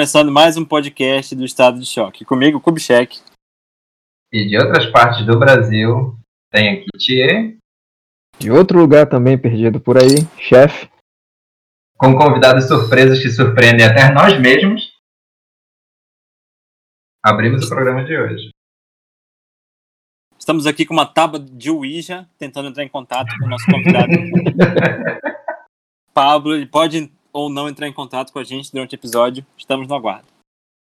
Começando mais um podcast do Estado de Choque. Comigo, Kubitschek. E de outras partes do Brasil, tem aqui Thier. De outro lugar também perdido por aí, chefe. Com convidados surpresas que surpreendem até nós mesmos. Abrimos o programa de hoje. Estamos aqui com uma tábua de Ouija, tentando entrar em contato com o nosso convidado. Pablo, ele pode ou não entrar em contato com a gente durante o episódio. Estamos no aguardo.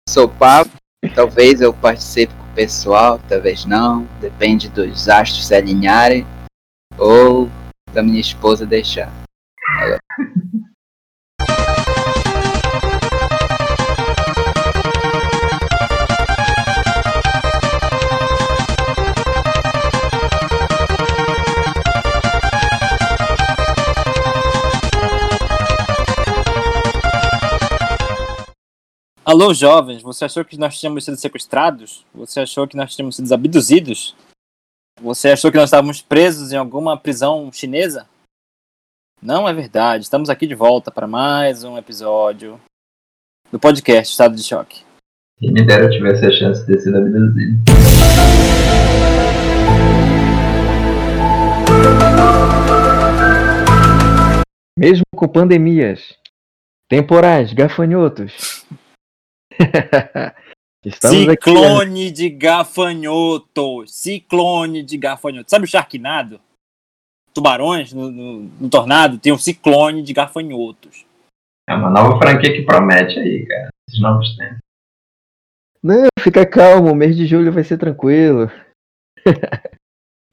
Sou Pablo. Talvez eu participe com o pessoal, talvez não. Depende dos astros se alinharem ou da minha esposa deixar. Alô, jovens, você achou que nós tínhamos sido sequestrados? Você achou que nós tínhamos sido abduzidos? Você achou que nós estávamos presos em alguma prisão chinesa? Não é verdade. Estamos aqui de volta para mais um episódio do podcast Estado de Choque. Quem me dera eu tivesse a chance de sido abduzido. Mesmo com pandemias, temporais, gafanhotos. Estamos Ciclone aqui, de gafanhoto. Ciclone de gafanhoto. Sabe o Sharknado? Tubarões no, no, no, tornado tem um ciclone de gafanhotos. É uma nova franquia que promete aí, cara. Esses novos tempos. Não, fica calmo, o mês de julho vai ser tranquilo.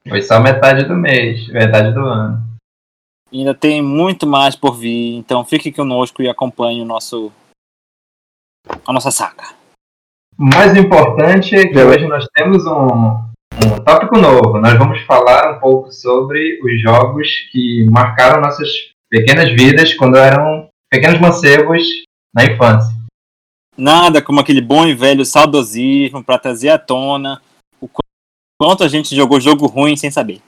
Foi só metade do mês, metade do ano. ainda tem muito mais por vir, então fique conosco e acompanhe o nosso a nossa saga. O mais importante é que hoje nós temos um, um tópico novo. Nós vamos falar um pouco sobre os jogos que marcaram nossas pequenas vidas quando eram pequenos mancebos na infância. Nada como aquele bom e velho saudosismo para trazer à tona o quanto a gente jogou jogo ruim sem saber.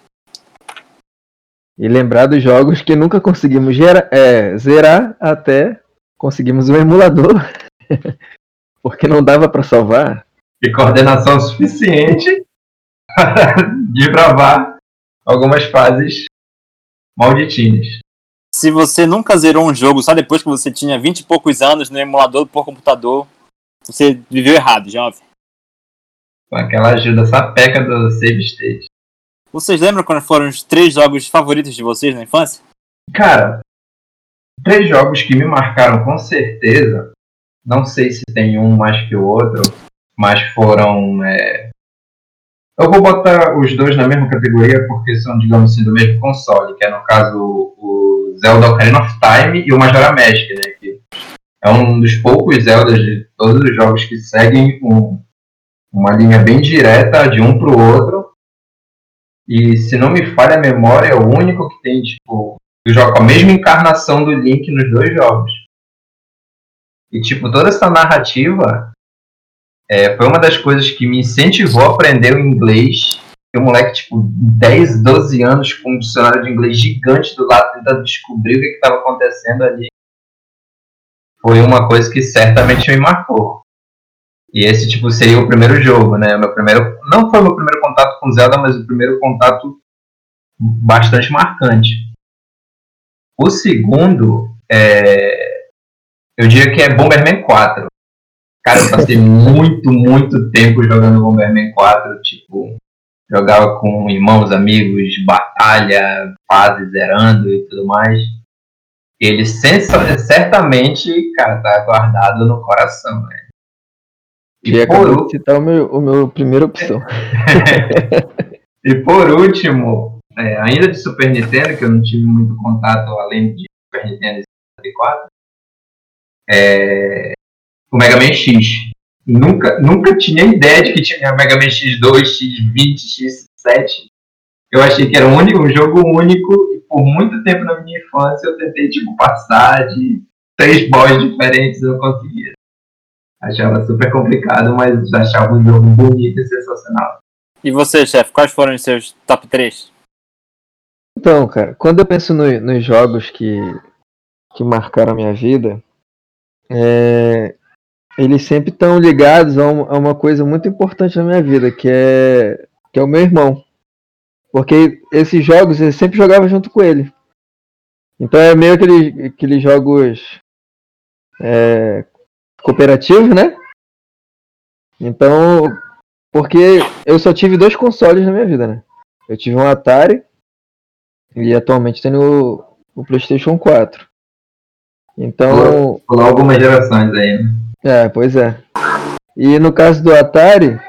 E lembrar dos jogos que nunca conseguimos gera, é, zerar até conseguimos um emulador. Porque não dava para salvar. E coordenação suficiente para desbravar algumas fases malditinhas. Se você nunca zerou um jogo só depois que você tinha 20 e poucos anos no emulador por computador, você viveu errado, jovem. Com aquela ajuda sapeca do save state. Vocês lembram quando foram os três jogos favoritos de vocês na infância? Cara, três jogos que me marcaram com certeza não sei se tem um mais que o outro, mas foram. É... Eu vou botar os dois na mesma categoria porque são, digamos assim, do mesmo console, que é no caso o Zelda Ocarina of Time e o Majora Mask, né? Que é um dos poucos Zeldas de todos os jogos que seguem um, uma linha bem direta de um para o outro. E se não me falha a memória, é o único que tem, tipo, que joga a mesma encarnação do Link nos dois jogos. E, tipo, toda essa narrativa é, foi uma das coisas que me incentivou a aprender o inglês. E o moleque, tipo, 10, 12 anos com um dicionário de inglês gigante do lado, tentando descobrir o que estava acontecendo ali. Foi uma coisa que certamente me marcou. E esse, tipo, seria o primeiro jogo, né? Meu primeiro. Não foi o meu primeiro contato com Zelda, mas o primeiro contato bastante marcante. O segundo é, eu diria que é Bomberman 4. Cara, eu passei muito, muito tempo jogando Bomberman 4. Tipo, jogava com irmãos, amigos, batalha, fase zerando e tudo mais. Ele certamente, cara, tá guardado no coração, né? E, e por citar o meu, o meu primeira opção. e por último, é, ainda de Super Nintendo, que eu não tive muito contato além de Super Nintendo e 64, é, o Mega Man X. Nunca, nunca tinha ideia de que tinha Mega Man X2, X20, X7. Eu achei que era um, único, um jogo único e por muito tempo na minha infância eu tentei tipo, passar de três boss diferentes e não conseguia. Achava super complicado, mas achava um jogo bonito e sensacional. E você, chefe, quais foram os seus top 3? Então, cara, quando eu penso no, nos jogos que, que marcaram a minha vida, é, eles sempre estão ligados a, um- a uma coisa muito importante na minha vida, que é, que é o meu irmão. Porque esses jogos eu sempre jogava junto com ele. Então é meio aquele, aqueles jogos é, cooperativos, né? Então, porque eu só tive dois consoles na minha vida, né? Eu tive um Atari e atualmente tenho o, o PlayStation 4. Então, Pulou algumas gerações aí, né? é, pois é. E no caso do Atari,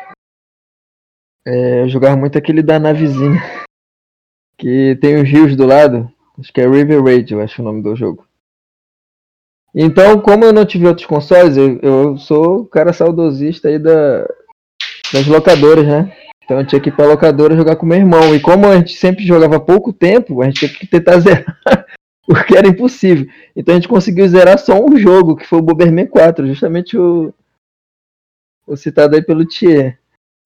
é, eu jogava muito aquele da navezinha. Que tem os rios do lado. Acho que é River Raid, eu acho o nome do jogo. Então, como eu não tive outros consoles, eu, eu sou o cara saudosista aí da, das locadoras, né? Então eu tinha que ir pra locadora jogar com meu irmão. E como a gente sempre jogava pouco tempo, a gente tinha que tentar zerar. Porque era impossível. Então a gente conseguiu zerar só um jogo, que foi o Bomberman 4, justamente o, o citado aí pelo Thier.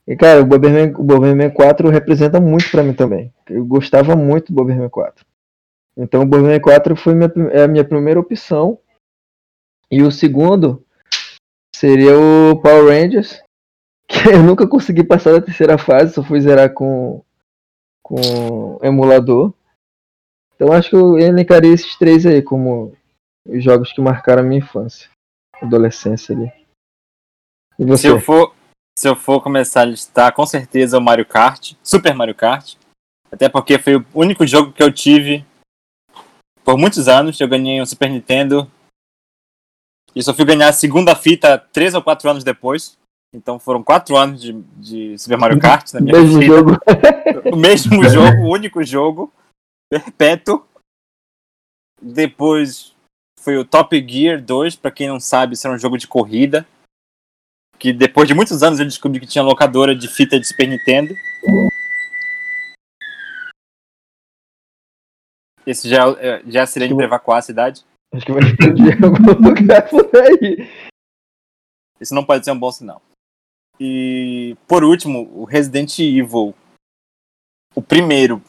E cara, o Bomberman, o Bomberman 4 representa muito pra mim também. Eu gostava muito do Bomberman 4. Então o Bomberman 4 foi minha, é a minha primeira opção. E o segundo seria o Power Rangers, que eu nunca consegui passar da terceira fase, só fui zerar com, com emulador. Então acho que eu elencaria esses três aí como os jogos que marcaram a minha infância, adolescência ali. E Se você? eu for, se eu for começar a listar, com certeza o Mario Kart, Super Mario Kart. Até porque foi o único jogo que eu tive por muitos anos. Eu ganhei um Super Nintendo e só fui ganhar a segunda fita três ou quatro anos depois. Então foram quatro anos de, de Super Mario Kart na minha Mesmo vida. jogo. O mesmo jogo, o único jogo, perpétuo. Depois foi o Top Gear 2, pra quem não sabe, isso era um jogo de corrida. Que depois de muitos anos eu descobri que tinha locadora de fita de Super Nintendo. Esse já, é- já a sirene pra evacuar a cidade. Acho que vai explodir em algum lugar por aí. Isso não pode ser um bom sinal. E por último, o Resident Evil. O primeiro.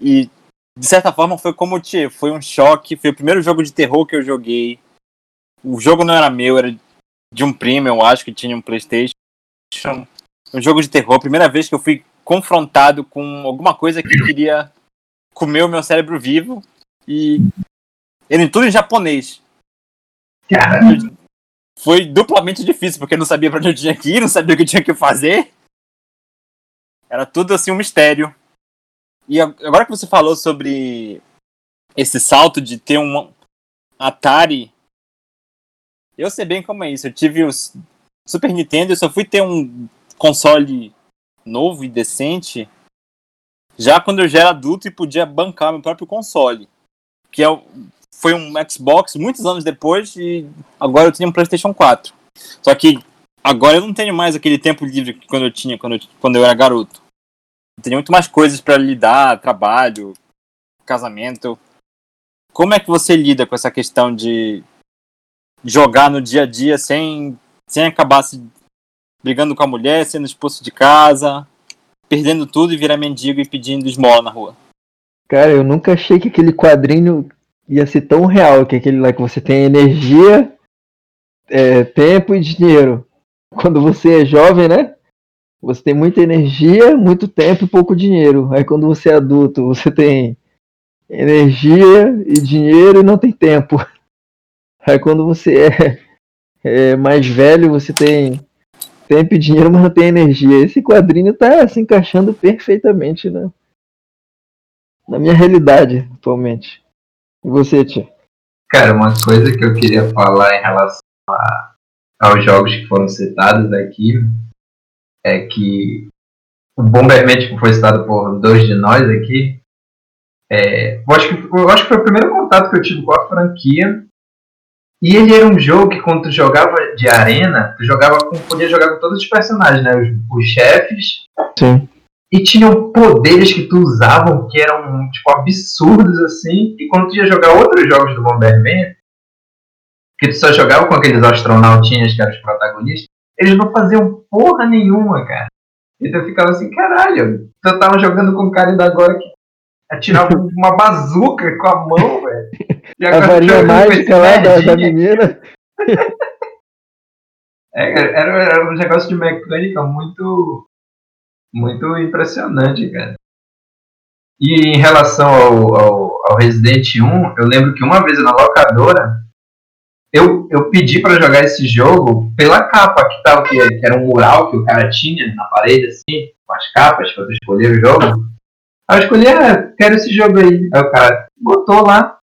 E de certa forma foi como o Tchê, foi um choque. Foi o primeiro jogo de terror que eu joguei. O jogo não era meu, era de um primo, eu acho, que tinha um Playstation. Um jogo de terror. Primeira vez que eu fui confrontado com alguma coisa que queria comer o meu cérebro vivo. E ele tudo em japonês foi duplamente difícil, porque eu não sabia pra onde eu tinha que ir, não sabia o que eu tinha que fazer. Era tudo assim um mistério. E ag- agora que você falou sobre esse salto de ter um Atari, eu sei bem como é isso. Eu tive o Super Nintendo, eu só fui ter um console novo e decente já quando eu já era adulto e podia bancar meu próprio console. Que é foi um Xbox muitos anos depois e agora eu tenho um PlayStation 4. Só que agora eu não tenho mais aquele tempo livre que quando eu tinha quando eu, quando eu era garoto. Tenho muito mais coisas para lidar, trabalho, casamento. Como é que você lida com essa questão de jogar no dia a dia sem, sem acabar se brigando com a mulher, sendo expulso de casa, perdendo tudo e virar mendigo e pedindo esmola na rua? Cara, eu nunca achei que aquele quadrinho ia ser tão real, que aquele lá que você tem energia, é, tempo e dinheiro. Quando você é jovem, né? Você tem muita energia, muito tempo e pouco dinheiro. Aí quando você é adulto, você tem energia e dinheiro e não tem tempo. Aí quando você é, é mais velho, você tem tempo e dinheiro, mas não tem energia. Esse quadrinho tá se encaixando perfeitamente, né? na minha realidade atualmente. E você, tia? cara, uma coisa que eu queria falar em relação a- aos jogos que foram citados aqui é que o Bomberman que foi citado por dois de nós aqui. é, eu, acho que, eu acho que foi o primeiro contato que eu tive com a franquia. E ele era um jogo que quando tu jogava de arena, tu jogava com, podia jogar com todos os personagens, né? Os, os chefes, Sim. e tinham poderes que tu usavam que eram tipo absurdos assim. E quando tu ia jogar outros jogos do Bomberman, que tu só jogava com aqueles astronautinhas que eram os protagonistas, eles não faziam porra nenhuma, cara. Então eu ficava assim, caralho, tu tava jogando com o cara ainda agora que atirava uma bazuca com a mão, velho. E A agora tu varinha mágica lá da, da menina. É, era, era um negócio de mecânica muito, muito impressionante, cara. E em relação ao, ao, ao Resident 1, eu lembro que uma vez na locadora, eu, eu pedi para jogar esse jogo pela capa que, tava, que, que era um mural que o cara tinha na parede, assim, com as capas para tu escolher o jogo. Aí eu escolhi, ah, quero esse jogo aí. Aí o cara botou lá.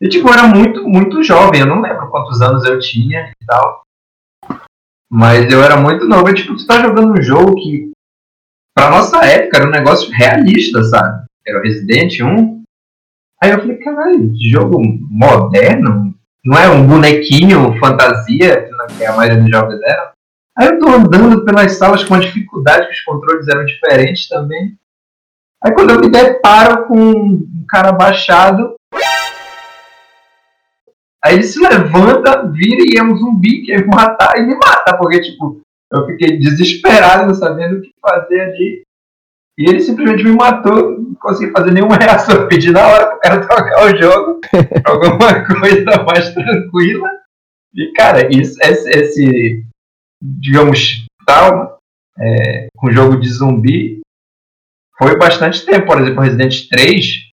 E tipo, eu era muito, muito jovem, eu não lembro quantos anos eu tinha e tal. Mas eu era muito novo. E, tipo, tu tá jogando um jogo que, pra nossa época, era um negócio realista, sabe? Era o Resident 1. Aí eu falei, caralho, jogo moderno? Não é um bonequinho fantasia, que a maioria dos jogos era? Aí eu tô andando pelas salas com a dificuldade que os controles eram diferentes também. Aí quando eu me deparo com um cara baixado, aí ele se levanta, vira e é um zumbi que quer me matar e me mata, porque tipo, eu fiquei desesperado, não sabendo o que fazer ali. E ele simplesmente me matou, não consegui fazer nenhuma reação. Pedi na hora pro cara tocar o jogo, alguma coisa mais tranquila. E cara, isso, esse, esse digamos, tal, é, com jogo de zumbi, foi bastante tempo. Por exemplo, Resident 3,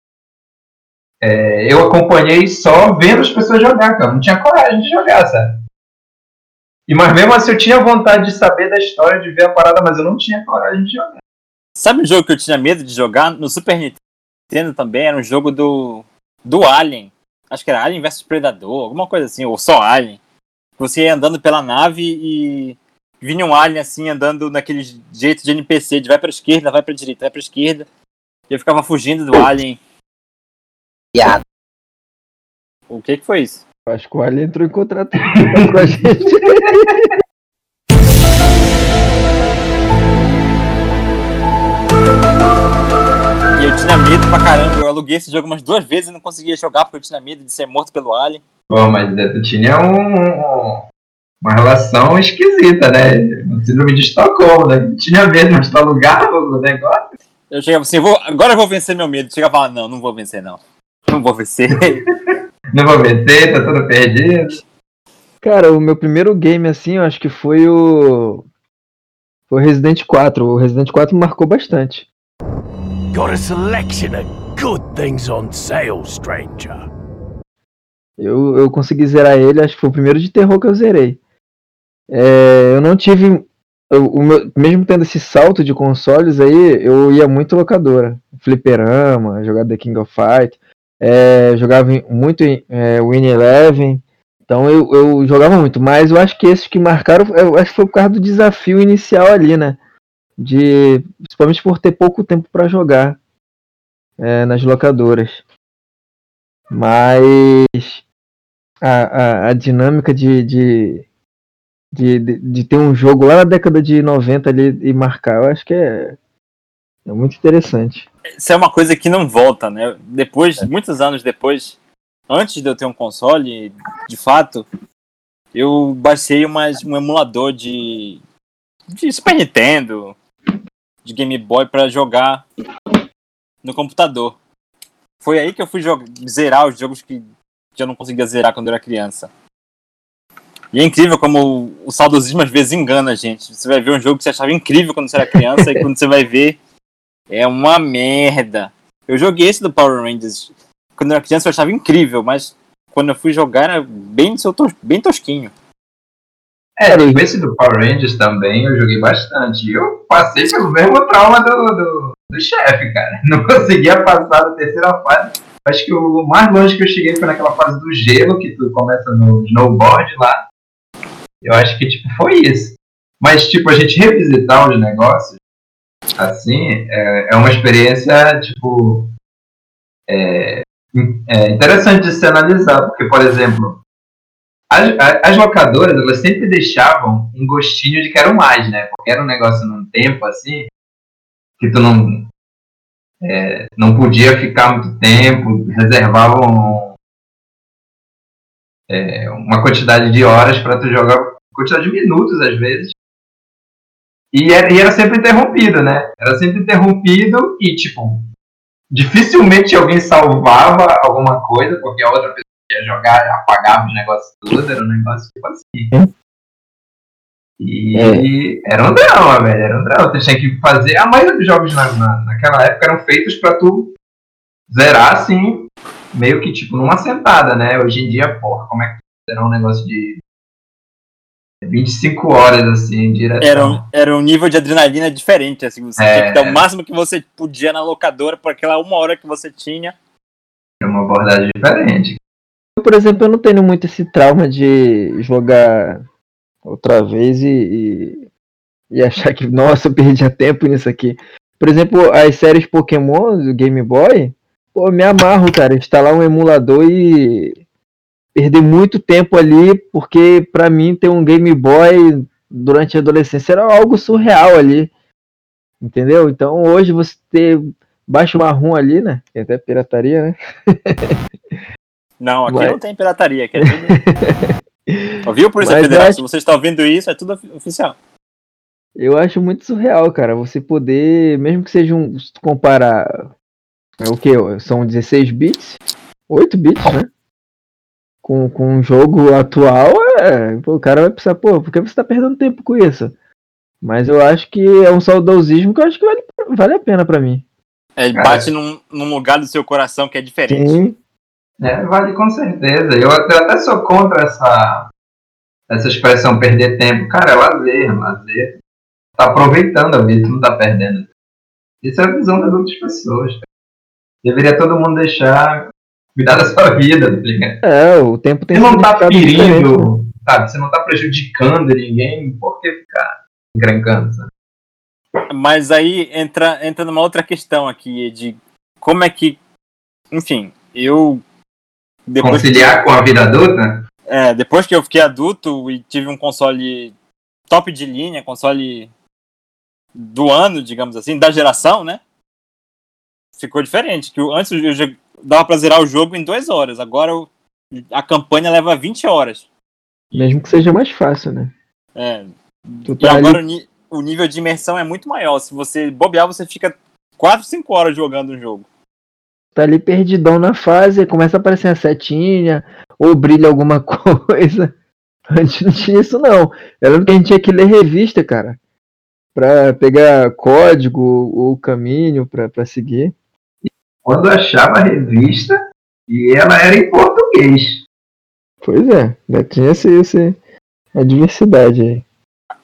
é, eu acompanhei só vendo as pessoas jogar, cara. Não tinha coragem de jogar, sabe? E mas mesmo assim eu tinha vontade de saber da história, de ver a parada, mas eu não tinha coragem de jogar. Sabe um jogo que eu tinha medo de jogar? No Super Nintendo também, era um jogo do, do Alien. Acho que era Alien vs Predador, alguma coisa assim, ou só Alien. Você ia andando pela nave e vinha um alien assim, andando naquele jeito de NPC, de vai pra esquerda, vai pra direita, vai pra esquerda. E eu ficava fugindo do alien. Piada. O que que foi isso? Acho que o alien entrou em contato com a gente. Tinha medo pra caramba. Eu aluguei esse jogo umas duas vezes e não conseguia jogar porque eu tinha medo de ser morto pelo alien. Pô, mas tu tinha um, uma relação esquisita, né? Um síndrome de Estocolmo, né? Tinha medo, mas tu alugava o negócio. Eu chegava assim, vou, agora eu vou vencer meu medo. Chegava e falava, não, não vou vencer não. Não vou vencer. Não vou vencer, tá tudo perdido. Cara, o meu primeiro game, assim, eu acho que foi o. Foi o Resident 4. O Resident 4 me marcou bastante. Got a selection of good things on sale, stranger. Eu, eu consegui zerar ele, acho que foi o primeiro de terror que eu zerei. É, eu não tive. eu- meu- mesmo tendo esse salto de consoles aí, eu ia muito locadora. Fliperama, jogar The King of Fight. é, jogava muito é, Win Eleven. Então eu, eu jogava muito. Mas eu acho que esses que marcaram, eu acho que foi por causa do desafio inicial ali, né? De, principalmente por ter pouco tempo para jogar é, nas locadoras. Mas a, a, a dinâmica de, de, de, de, ter um jogo lá na década de 90 ali e marcar, eu acho que é, é muito interessante. Isso é uma coisa que não volta, né? Depois, muitos anos depois, antes de eu ter um console, de fato, eu baixei umas, um emulador de, de Super Nintendo, de Game Boy pra jogar no computador. Foi aí que eu fui zerar os jogos que, eu não conseguia zerar quando eu era criança. E é incrível como o, saudosismo às vezes engana a gente. Você vai ver um jogo que você achava incrível quando você era criança e quando você vai ver é uma merda. Eu joguei esse do Power Rangers. Quando eu era criança eu achava incrível, mas quando eu fui jogar era bem, bem tosquinho. É, tipo, esse do Power Rangers também eu joguei bastante. Eu passei pelo mesmo trauma do, do, do chefe, cara. Não conseguia passar da terceira fase. Acho que o mais longe que eu cheguei foi naquela fase do gelo, que tu começa no snowboard lá. Eu acho que tipo, foi isso. Mas tipo, a gente revisitar os negócios, assim, é, é uma experiência, tipo, é, é interessante de se analisar. Porque, por exemplo, as, as locadoras, elas sempre deixavam um gostinho de quero mais, né? Porque era um negócio num tempo assim, que tu não, é, não podia ficar muito tempo, reservavam é, uma quantidade de horas para tu jogar, quantidade de minutos às vezes. E era, e era sempre interrompido, né? Era sempre interrompido e, tipo, dificilmente alguém salvava alguma coisa, porque a outra pessoa ia jogar, apagava os negócios tudo, era um negócio tipo assim. E era um drama, velho. Era um drama. Tu tinha que fazer. A maioria dos jogos na, na- naquela época eram feitos pra tu zerar assim, meio que tipo numa sentada, né? Hoje em dia, porra, como é que será um negócio de 25 horas assim, direto. Era um, era um nível de adrenalina diferente, assim, você É. tinha que dar o máximo que você podia na locadora por aquela uma hora que você tinha. Era uma abordagem diferente. Por exemplo, eu não tenho muito esse trauma de jogar outra vez e, e, e achar que, nossa, eu perdi tempo nisso aqui. Por exemplo, as séries Pokémon do Game Boy, pô, me amarro, cara, instalar um emulador e perder muito tempo ali, porque pra mim ter um Game Boy durante a adolescência era algo surreal ali. Entendeu? Então hoje você ter baixa uma ROM ali, né? Que é até pirataria, né? Não, aqui Mas- não tem pirataria, aqui é tudo. Ouviu, Polícia Mas Federal? eu Se você está ouvindo isso, é tudo ofi- oficial. Eu acho muito surreal, cara. Você poder, mesmo que seja um. Se tu comparar. É o que? São 16 bits? 8 bits, né? Com, com um jogo atual, é. Pô, o cara vai pensar, pô, por que você tá perdendo tempo com isso? Mas eu acho que é um saudosismo que eu acho que vale, vale a pena pra mim. É, bate num, num lugar do seu coração que é diferente. Sim. É, vale com certeza. Eu até, eu até sou contra essa, essa expressão perder tempo. Cara, é lazer, lazer. Tá aproveitando a vida, tu não tá perdendo. Isso é a visão das outras pessoas. cara. Deveria todo mundo deixar cuidar da sua vida, tá ligado? É, o tempo tem Você não tá ferindo, sabe? Você não tá prejudicando ninguém, por que ficar encrencando, sabe? Mas aí entra, entra numa outra questão aqui de como é que. Enfim, eu. Depois que- Conciliar com a vida adulta? É, depois que eu fiquei adulto e tive um console top de linha, console do ano, digamos assim, da geração, né? Ficou diferente. Que antes eu já dava pra zerar o jogo em duas horas, agora eu- a campanha leva 20 horas. Mesmo que seja mais fácil, né? É, Tu e tá agora ali, o, ni- o nível de imersão é muito maior. Se você bobear, você fica 4, 5 horas jogando o jogo. Tá ali perdidão na fase, começa a aparecer a setinha, ou brilha alguma coisa. Antes não tinha isso não. Eu lembro que a gente tinha que ler revista, cara. Pra pegar código ou caminho pra, pra seguir. Quando eu achava a revista, e ela era em português. Pois é, ainda tinha esse, esse, a diversidade aí.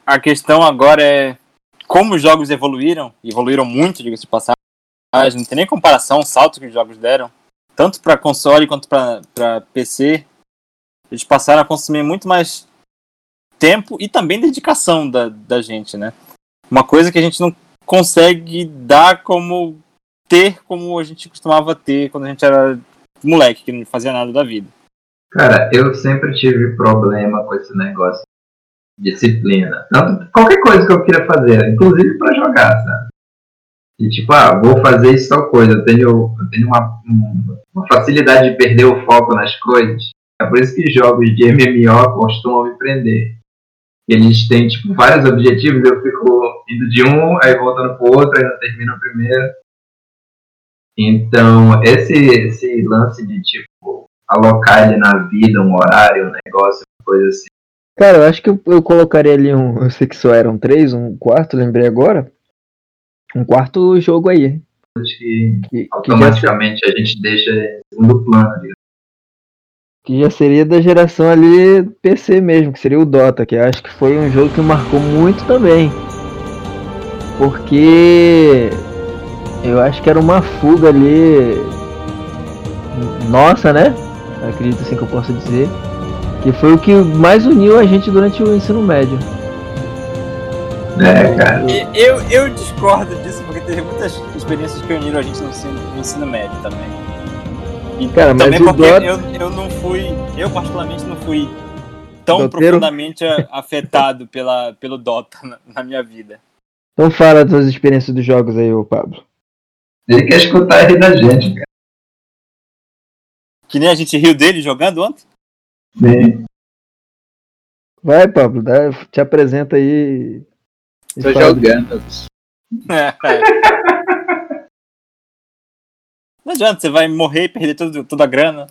A questão agora é como os jogos evoluíram, evoluíram muito, diga-se de passagem. Não tem nem comparação o salto que os jogos deram, tanto para console quanto para PC. Eles passaram a consumir muito mais tempo e também dedicação da, da gente, né? Uma coisa que a gente não consegue dar como ter como a gente costumava ter quando a gente era moleque, que não fazia nada da vida. Cara, eu sempre tive problema com esse negócio de disciplina. Tanto qualquer coisa que eu queira fazer, inclusive pra jogar, sabe? E tipo, ah, vou fazer isso tal coisa. Eu tenho, eu tenho uma, um- uma facilidade de perder o foco nas coisas. É por isso que jogos de MMO costumam me prender. Eles têm, tipo, vários objetivos, eu fico indo de um, aí voltando pro outro, aí não termino o primeiro. Então, esse, esse lance de, tipo, alocar ele na vida, um horário, um negócio, coisa assim. Cara, eu acho que eu, eu colocaria ali um. Eu sei que só eram três, um quarto, lembrei agora. Um quarto jogo aí. Que Que, que, já, automaticamente a gente deixa em segundo plano. digamos. que já seria da geração ali PC mesmo, que seria o Dota, que eu acho que foi um jogo que marcou muito também. Porque eu acho que era uma fuga ali. Nossa, né? Acredito assim que eu posso dizer. Que foi o que mais uniu a gente durante o ensino médio. É, cara. E- Eu, eu discordo disso, porque teve muitas experiências que uniram a gente no ensino, no ensino médio também. E Cara, mas também porque Dota- eu, eu não fui, eu particularmente não fui tão Doteiro? profundamente a- afetado pela, pelo Dota na, na minha vida. Então fala das suas experiências dos jogos aí, ô Pablo. Ele quer escutar rir da gente, cara. Que nem a gente riu dele jogando ontem. Sim. Vai, Pablo, dá- te apresenta aí. E Tô fala. jogando. Não adianta, você vai morrer e perder tudo, toda a grana.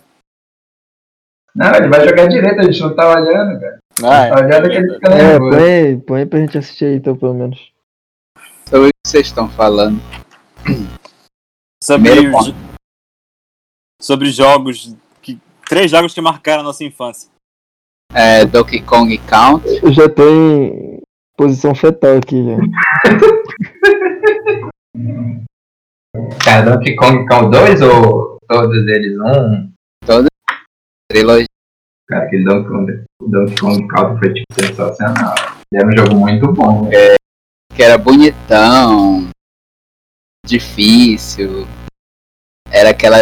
Não, ele vai jogar direito, a gente não tá olhando, cara. Ah, é, Olhando que ele fica É, põe, põe pra gente assistir aí, então, pelo menos. Sobre o que vocês estão falando. sobre, os- sobre jogos que três jogos que marcaram a nossa infância. É, Donkey Kong Count. Eu já tô em posição fetal aqui, já. Cara, Donkey Kong Count 2 ou todos eles? Um. Trilogia. Cara, aquele Donkey Kong, Donkey Kong Country foi tipo sensacional. Era um jogo muito bom. que era bonitão, difícil, era aquela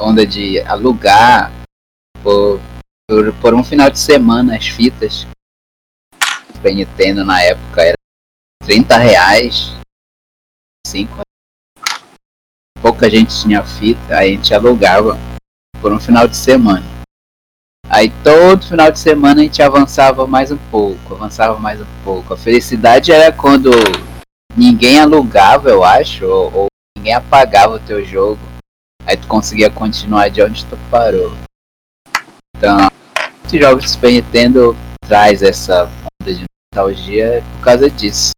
onda de alugar por, por, por um final de semana as fitas. Super Nintendo na época era 30 reais, 5 Pouca gente tinha fita, aí a gente alugava por um final de semana. Aí todo final de semana a gente avançava mais um pouco, avançava mais um pouco. A felicidade era quando ninguém alugava, eu acho, ou, ou ninguém apagava o teu jogo. Aí tu conseguia continuar de onde tu parou. Então, esses jogos de Super Nintendo traz essa onda de nostalgia por causa disso.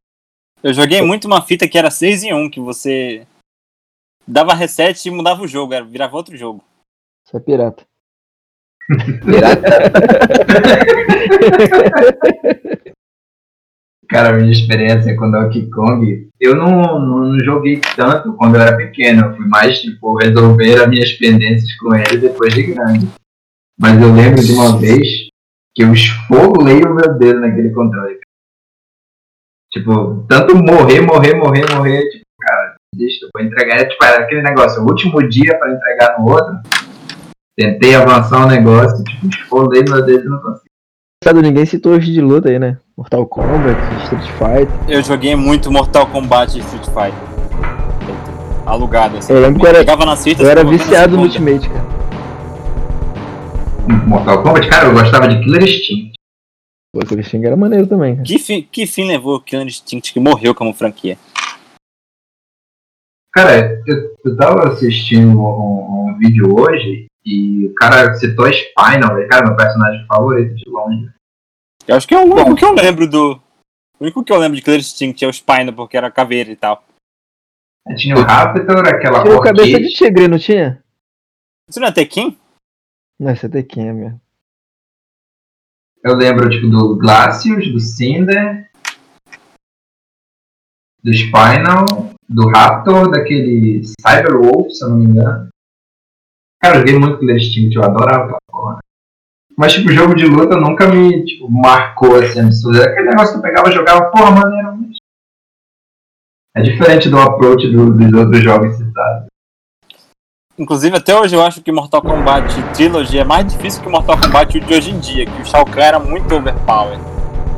Eu joguei muito uma fita que era 6 em 1, que você dava reset e mudava o jogo, era, virava outro jogo. Isso é pirata. Pirata, Cara, a minha experiência com Donkey Kong, eu não, não, não joguei tanto quando eu era pequeno. Eu fui mais, tipo, resolver as minhas pendências com ele depois de grande. Mas eu lembro de uma vez que eu esfolei o meu dedo naquele controle. Tipo, tanto morrer, morrer, morrer, morrer, tipo, cara, deixa, eu vou entregar. Tipo, era aquele negócio, o último dia pra entregar no outro. Tentei avançar o negócio, tipo, esfolei meu dedo e não consegui. Sabe, ninguém citou hoje de luta aí, né? Mortal Kombat, Street Fighter. Eu joguei muito Mortal Kombat e Street Fighter. Alugado, assim. Eu lembro que eu era- nas fitas, Eu era na viciado no. Ultimate, cara. Mortal Kombat, cara, eu gostava de Killer Instinct. Pô, aquele Sting era maneiro também, cara. Que fim, que fim levou o Killer Instinct que morreu como franquia? Cara, eu, eu tava assistindo um, um vídeo hoje e o cara citou Spinal, e, cara, meu personagem favorito de longe. Eu acho que é o único que eu lembro do. O único que eu lembro de Killer Instinct é o Spina, porque era caveira e tal. Tinha o Raptor, aquela Tinha o cabeça de tigre, não tinha? Isso não é Tekken? Não, esse é Tekken mesmo. Eu lembro tipo, do Glacius, do Cinder, do Spinal, do Raptor, daquele Cyberwolf, se eu não me engano. Cara, eu joguei muito Killer Instinct, eu adorava porra. Mas, tipo, jogo de luta nunca me, tipo, marcou, assim, absurdo. Aquele negócio que eu pegava e jogava, porra, maneiro. É diferente do approach do- dos outros jogos citados. Inclusive, até hoje eu acho que Mortal Kombat Trilogy é mais difícil que Mortal Kombat de hoje em dia, que o Shao Kahn era muito overpowered.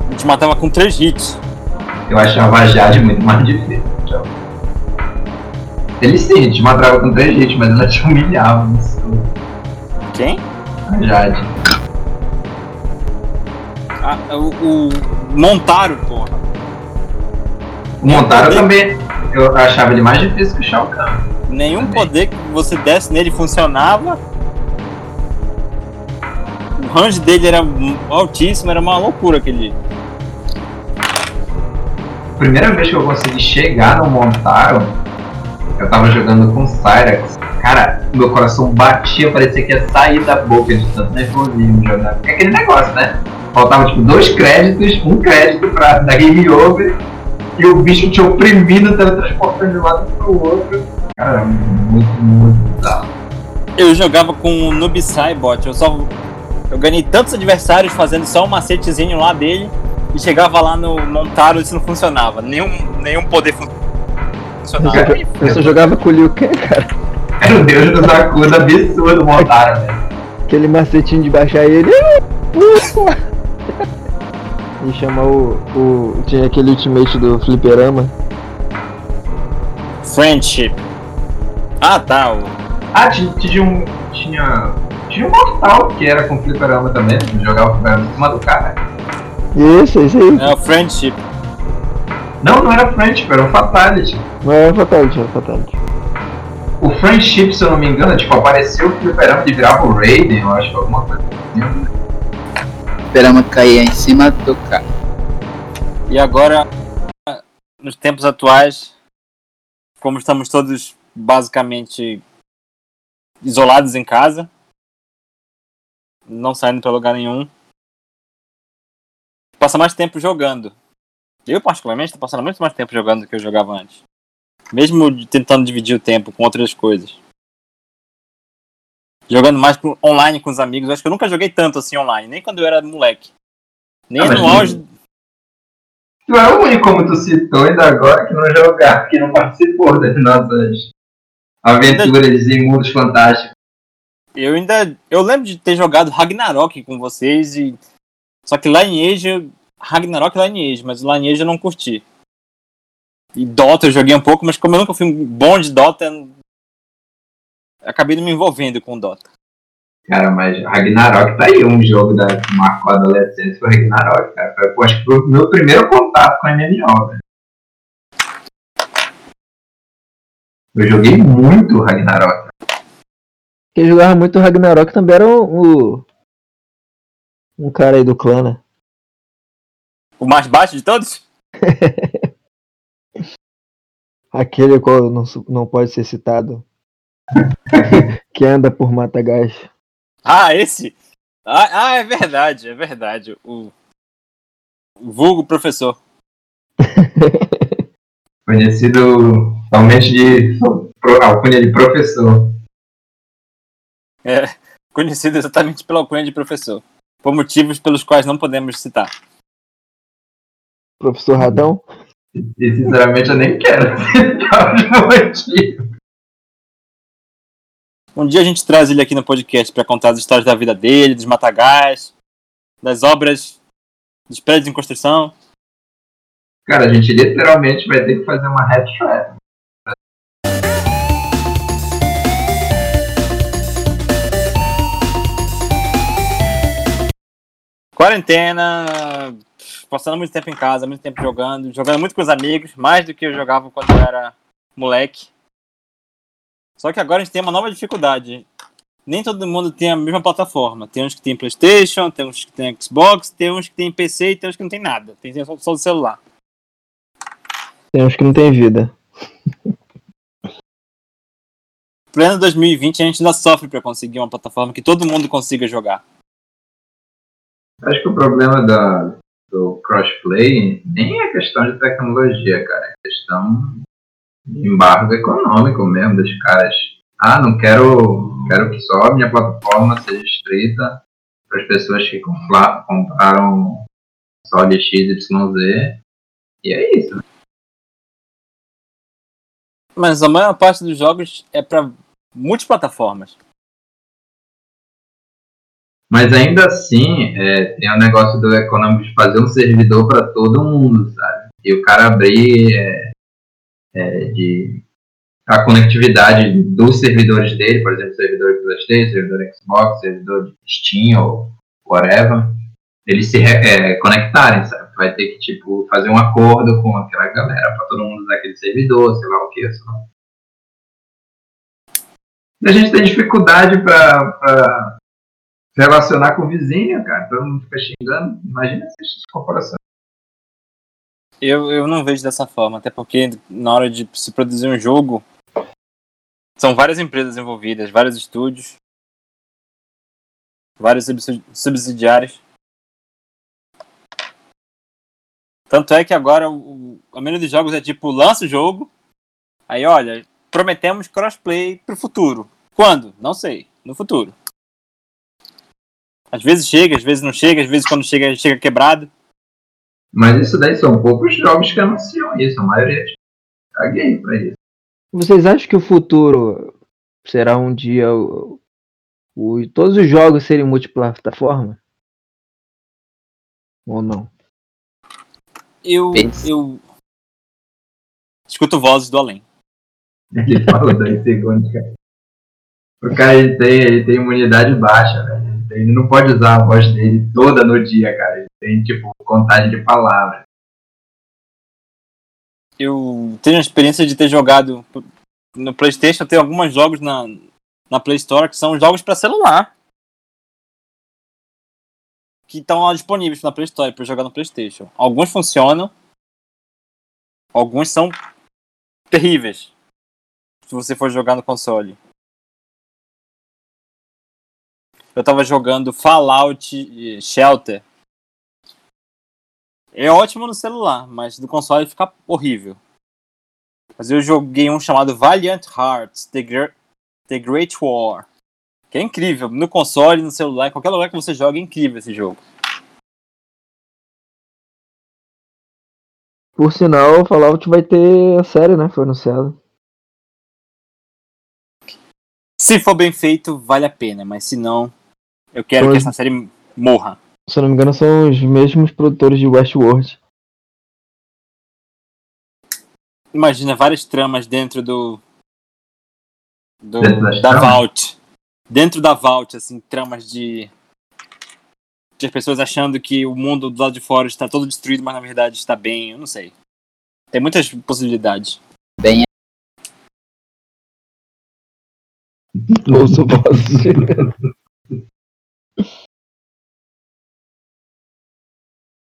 A gente matava com três hits. Eu achava a Jade muito mais difícil. então. Ele sim, a gente matava com três hits, mas ela te humilhava. Isso. Quem? A Jade. Ah, o, o Montaro, porra. O Montaro poder- também, eu achava ele mais difícil que o Shao Kahn. Nenhum Também. poder que você desse nele funcionava. O range dele era altíssimo, era uma loucura aquele. A primeira vez que eu consegui chegar no Montaro, eu tava jogando com o Cyrax. Cara, meu coração batia, parecia que ia sair da boca de tanto nervosismo. Porque é aquele negócio, né? Faltava tipo dois créditos, um crédito pra dar game over, e o bicho te oprimindo, teletransportando de um lado pro outro. Cara, muito, muito bizarro. Eu jogava com o Noob Saibot, eu só. Eu ganhei tantos adversários fazendo só um macetezinho lá dele e chegava lá no Montaro e isso não funcionava. Nenhum, nenhum poder fun- Eu funcionava. só, eu só jogava com o Liu Kang, cara. Era o deus do Zacuda absurdo, Montaro, velho. Aquele macetinho de baixar ele. E chamar o, o. Tinha aquele ultimate do Fliperama. Friendship. Ah tá, o Ah, tinha, tinha um. Tinha. Tinha um mortal que era com fliperama também, que jogava fliperama em cima do cara. Isso, isso aí. é o Friendship. Não, não era Friendship, era um Fatality. Não era Fatality, era Fatality. O Friendship, se eu não me engano, tipo, apareceu o fliperama e virava o Raiden, eu acho, alguma coisa assim. fliperama caía em cima do carro. E agora, nos tempos atuais, como estamos todos basicamente isolados em casa, não saindo para lugar nenhum, passa mais tempo jogando. Eu, particularmente, estou passando muito mais tempo jogando do que eu jogava antes. Mesmo tentando dividir o tempo com outras coisas. Jogando mais online com os amigos. Eu acho que eu nunca joguei tanto assim online, nem quando eu era moleque. Nem Ah, no auge. Tu é o único, como tu citou ainda agora, que não jogava, que não participou das nossas aventuras em mundos fantásticos. Eu ainda. Eu lembro de ter jogado Ragnarok com vocês e. Só que Lineage. Ragnarok e Lineage, mas Lineage eu não curti. E Dota eu joguei um pouco, mas como eu nunca fui bom de Dota, acabei não me envolvendo com Dota. Cara, mas Ragnarok tá aí, um jogo da, que marcou a adolescência foi Ragnarok, cara. Foi, pô, acho que foi o meu primeiro contato com MMO, velho. Eu joguei muito Ragnarok. Quem jogava muito Ragnarok também era o. Um cara aí do clã, né? O mais baixo de todos? Aquele qual não, não pode ser citado. que anda por Matagas. Ah, esse? Ah, ah, é verdade, é verdade. O. o vulgo professor. Conhecido somente de alcunha de professor. É, conhecido exatamente pela alcunha de professor. Por motivos pelos quais não podemos citar. Professor Radão. E sinceramente eu nem quero citar os motivos. Um dia a gente traz ele aqui no podcast pra contar as histórias da vida dele, dos matagais, das obras, dos prédios em construção. Cara, a gente literalmente vai ter que fazer uma headshot. Quarentena, passando muito tempo em casa, muito tempo jogando, jogando muito com os amigos, mais do que eu jogava quando eu era moleque. Só que agora a gente tem uma nova dificuldade. Nem todo mundo tem a mesma plataforma. Tem uns que tem Playstation, tem uns que tem Xbox, tem uns que tem PC e tem uns que não tem nada. Tem só, do celular. Tem uns que não tem vida. Pleno 2020 a gente ainda sofre pra conseguir uma plataforma que todo mundo consiga jogar. Acho que o problema da, do crossplay nem é questão de tecnologia, cara. É questão de embargo econômico mesmo dos caras. Ah, não quero, quero que só a minha plataforma seja estreita para as pessoas que compraram só de XYZ. E é isso. Mas a maior parte dos jogos é pra multiplataformas. Mas ainda assim, é, tem o negócio do econômico de fazer um servidor para todo mundo, sabe? E o cara abrir é, é, de a conectividade dos servidores dele, por exemplo, servidor de PlayStation, servidor Xbox, servidor de Steam ou whatever, eles se é, conectarem, sabe? Vai ter que tipo fazer um acordo com aquela galera para todo mundo usar aquele servidor, sei lá o que, sei lá. E a gente tem dificuldade para se relacionar com o vizinho, cara. Todo mundo fica xingando. Imagina essas corporações. Eu, eu não vejo dessa forma, até porque na hora de se produzir um jogo, são várias empresas envolvidas, vários estúdios, vários subsidi- subsidiários. Tanto é que agora o, a maioria dos jogos é tipo, lança o jogo, aí olha, prometemos crossplay pro futuro. Quando? Não sei, no futuro. Às vezes chega, às vezes não chega, às vezes quando chega, chega quebrado. Mas isso daí são poucos jogos que anunciam isso. A maioria caguei pra isso. Vocês acham que o futuro será um dia o, o- todos os jogos serem multiplataforma? Ou não? Eu, eu escuto vozes do além. Ele fala dois segundos, cara. O cara ele tem, ele tem imunidade baixa, velho. Ele tem- Ele não pode usar a voz dele toda no dia, cara. Ele tem, tipo, contagem de palavras. Eu tenho a experiência de ter jogado no PlayStation, tem alguns jogos na, na Play Store que são jogos para celular. Que estão lá disponíveis na Play Store para jogar no PlayStation. Alguns funcionam, alguns são terríveis se você for jogar no console. Eu tava jogando Fallout Shelter. É ótimo no celular, mas no console fica horrível. Mas eu joguei um chamado Valiant Hearts The, Gre- The Great War. Que é incrível. No console, no celular, em qualquer lugar que você joga, é incrível esse jogo. Por sinal, o Fallout vai ter a série, né? Foi anunciado. Se for bem feito, vale a pena, mas se não, eu quero que essa série morra. Se eu não me engano, são os mesmos produtores de Westworld. Imagina várias tramas dentro do. do da? Vault. Dentro da Vault, assim, tramas de. de as pessoas achando que o mundo do lado de fora está todo destruído, mas na verdade está bem. Eu não sei. Tem muitas possibilidades. Bem, Ouço.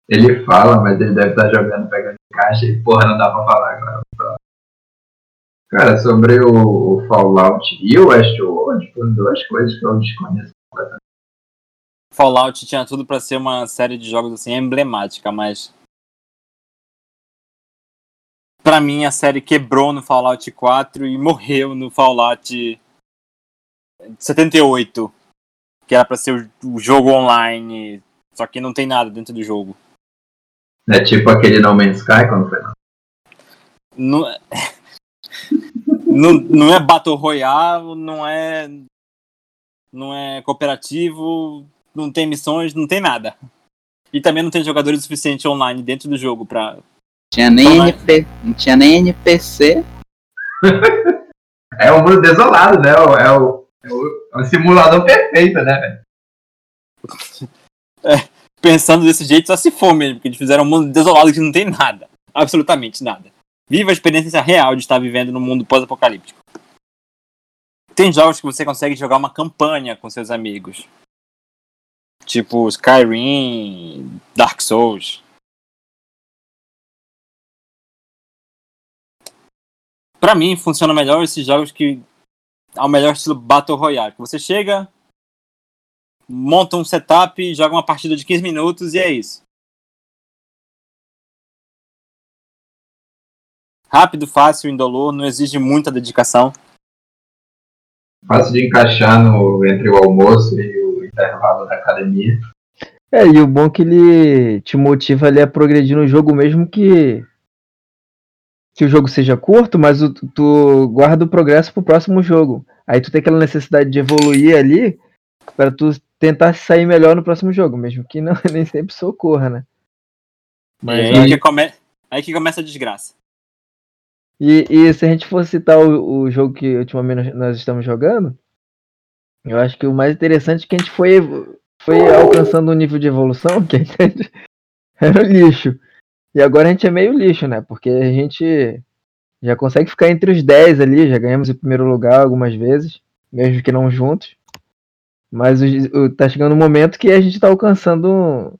Ele fala, mas ele deve estar jogando, pegando caixa e porra, não dá pra falar agora. Cara, sobre o, o Fallout e o Westworld, foram duas coisas que eu desconheço. Fallout tinha tudo pra ser uma série de jogos assim emblemática, mas Pra mim a série quebrou no Fallout 4 e morreu no Fallout 78, que era pra ser o, jogo online, só que não tem nada dentro do jogo. É tipo aquele No Man's Sky quando foi. Não, é- não, não é Battle Royale, não é não é cooperativo, não tem missões, não tem nada. E também não tem jogadores suficientes online dentro do jogo pra tinha nem? NP, não tinha nem NPC. É um mundo desolado, né? É o, é o, é o simulador perfeito, né, velho? pensando desse jeito só se for mesmo, porque eles fizeram um mundo desolado que não tem nada. Absolutamente nada. Viva a experiência real de estar vivendo num mundo pós-apocalíptico. Tem jogos que você consegue jogar uma campanha com seus amigos. Tipo Skyrim, Dark Souls. Pra mim, funciona melhor esses jogos que ao melhor estilo Battle Royale. Você chega, monta um setup, joga uma partida de 15 minutos e é isso. Rápido, fácil, indolor, não exige muita dedicação. Fácil de encaixar no, entre o almoço e o intervalo da academia. É, e o bom é que ele te motiva ali a progredir no jogo, mesmo que que o jogo seja curto, mas o- tu guarda o progresso pro próximo jogo. Aí tu tem aquela necessidade de evoluir ali para tu tentar sair melhor no próximo jogo, mesmo que não, nem sempre isso ocorra, né? Mas É aí, que come... aí que começa a desgraça. E, e se a gente for citar o, o jogo que ultimamente nós- estamos jogando, eu acho que o mais interessante é que a gente foi, foi alcançando um nível de evolução que a gente era lixo. E agora a gente é meio lixo, né? Porque a gente já consegue ficar entre os 10 ali, já ganhamos em primeiro lugar algumas vezes, mesmo que não juntos. Mas o, tá chegando um momento que a gente tá alcançando um,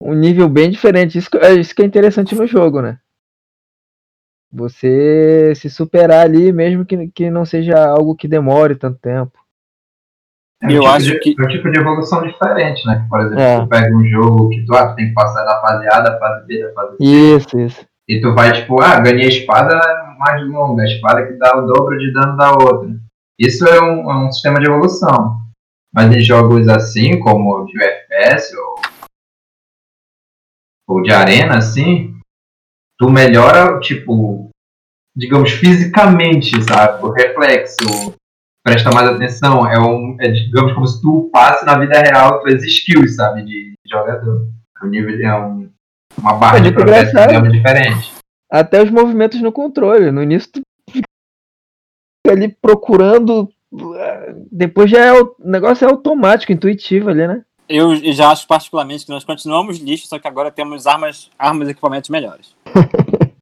um nível bem diferente. Isso, é isso que é interessante no jogo, né? Você se superar ali, mesmo que, que não seja algo que demore tanto tempo. É um Eu tipo acho de, que- É um tipo de evolução diferente, né? Por exemplo, É. tu pega um jogo que tu, ah, tu tem que passar da fase A, da fase B, da fase C. Isso, isso. E tu vai, tipo, ah, ganhei a espada mais longa, a espada que dá o dobro de dano da outra. Isso é um, é um sistema de evolução. Mas em jogos assim, como de FPS ou, ou de arena, assim, tu melhora, tipo, digamos, fisicamente, sabe? O reflexo, presta mais atenção. É, um, é digamos, como se tu passe na vida real tuas skills, sabe? De, de jogador. O nível é um, uma barra É de progresso, digamos, diferente. Até os movimentos no controle. No início tu fica ali procurando. Depois já é o o negócio é automático, intuitivo ali, né? Eu já acho particularmente que nós continuamos lixo, só que agora temos armas, armas e equipamentos melhores.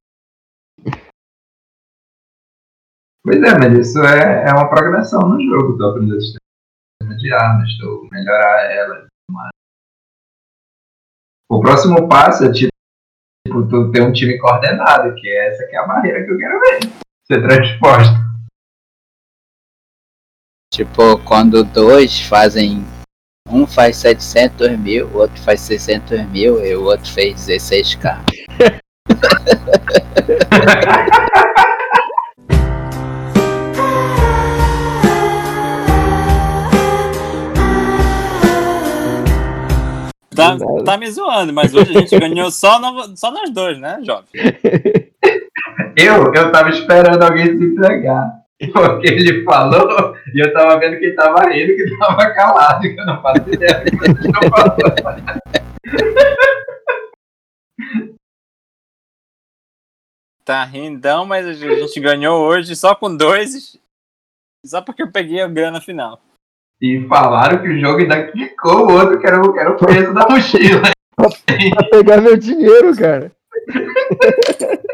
Pois é, mas isso é, é uma progressão no jogo. Tu aprender o sistema de armas, tu melhorar elas. O próximo passo é tipo, tipo, tu ter um time coordenado, que é essa que é a barreira que eu quero ver. Ser transposta. Tipo, quando dois fazem. Um faz 700 mil, o outro faz 600 mil e o outro fez 16k. Tá, tá me zoando, mas hoje a gente ganhou só, no- só nós dois, né, jovem? Eu, eu tava esperando alguém se entregar. Porque ele falou e eu tava vendo quem tava rindo e quem tava calado, que eu não faço ideia do que falando. Tá rindão, mas a gente ganhou hoje só com dois. Só porque eu peguei a grana final. E falaram que o jogo ainda quicou o outro, que era o, que era o peso da mochila. Pra pegar meu dinheiro, cara.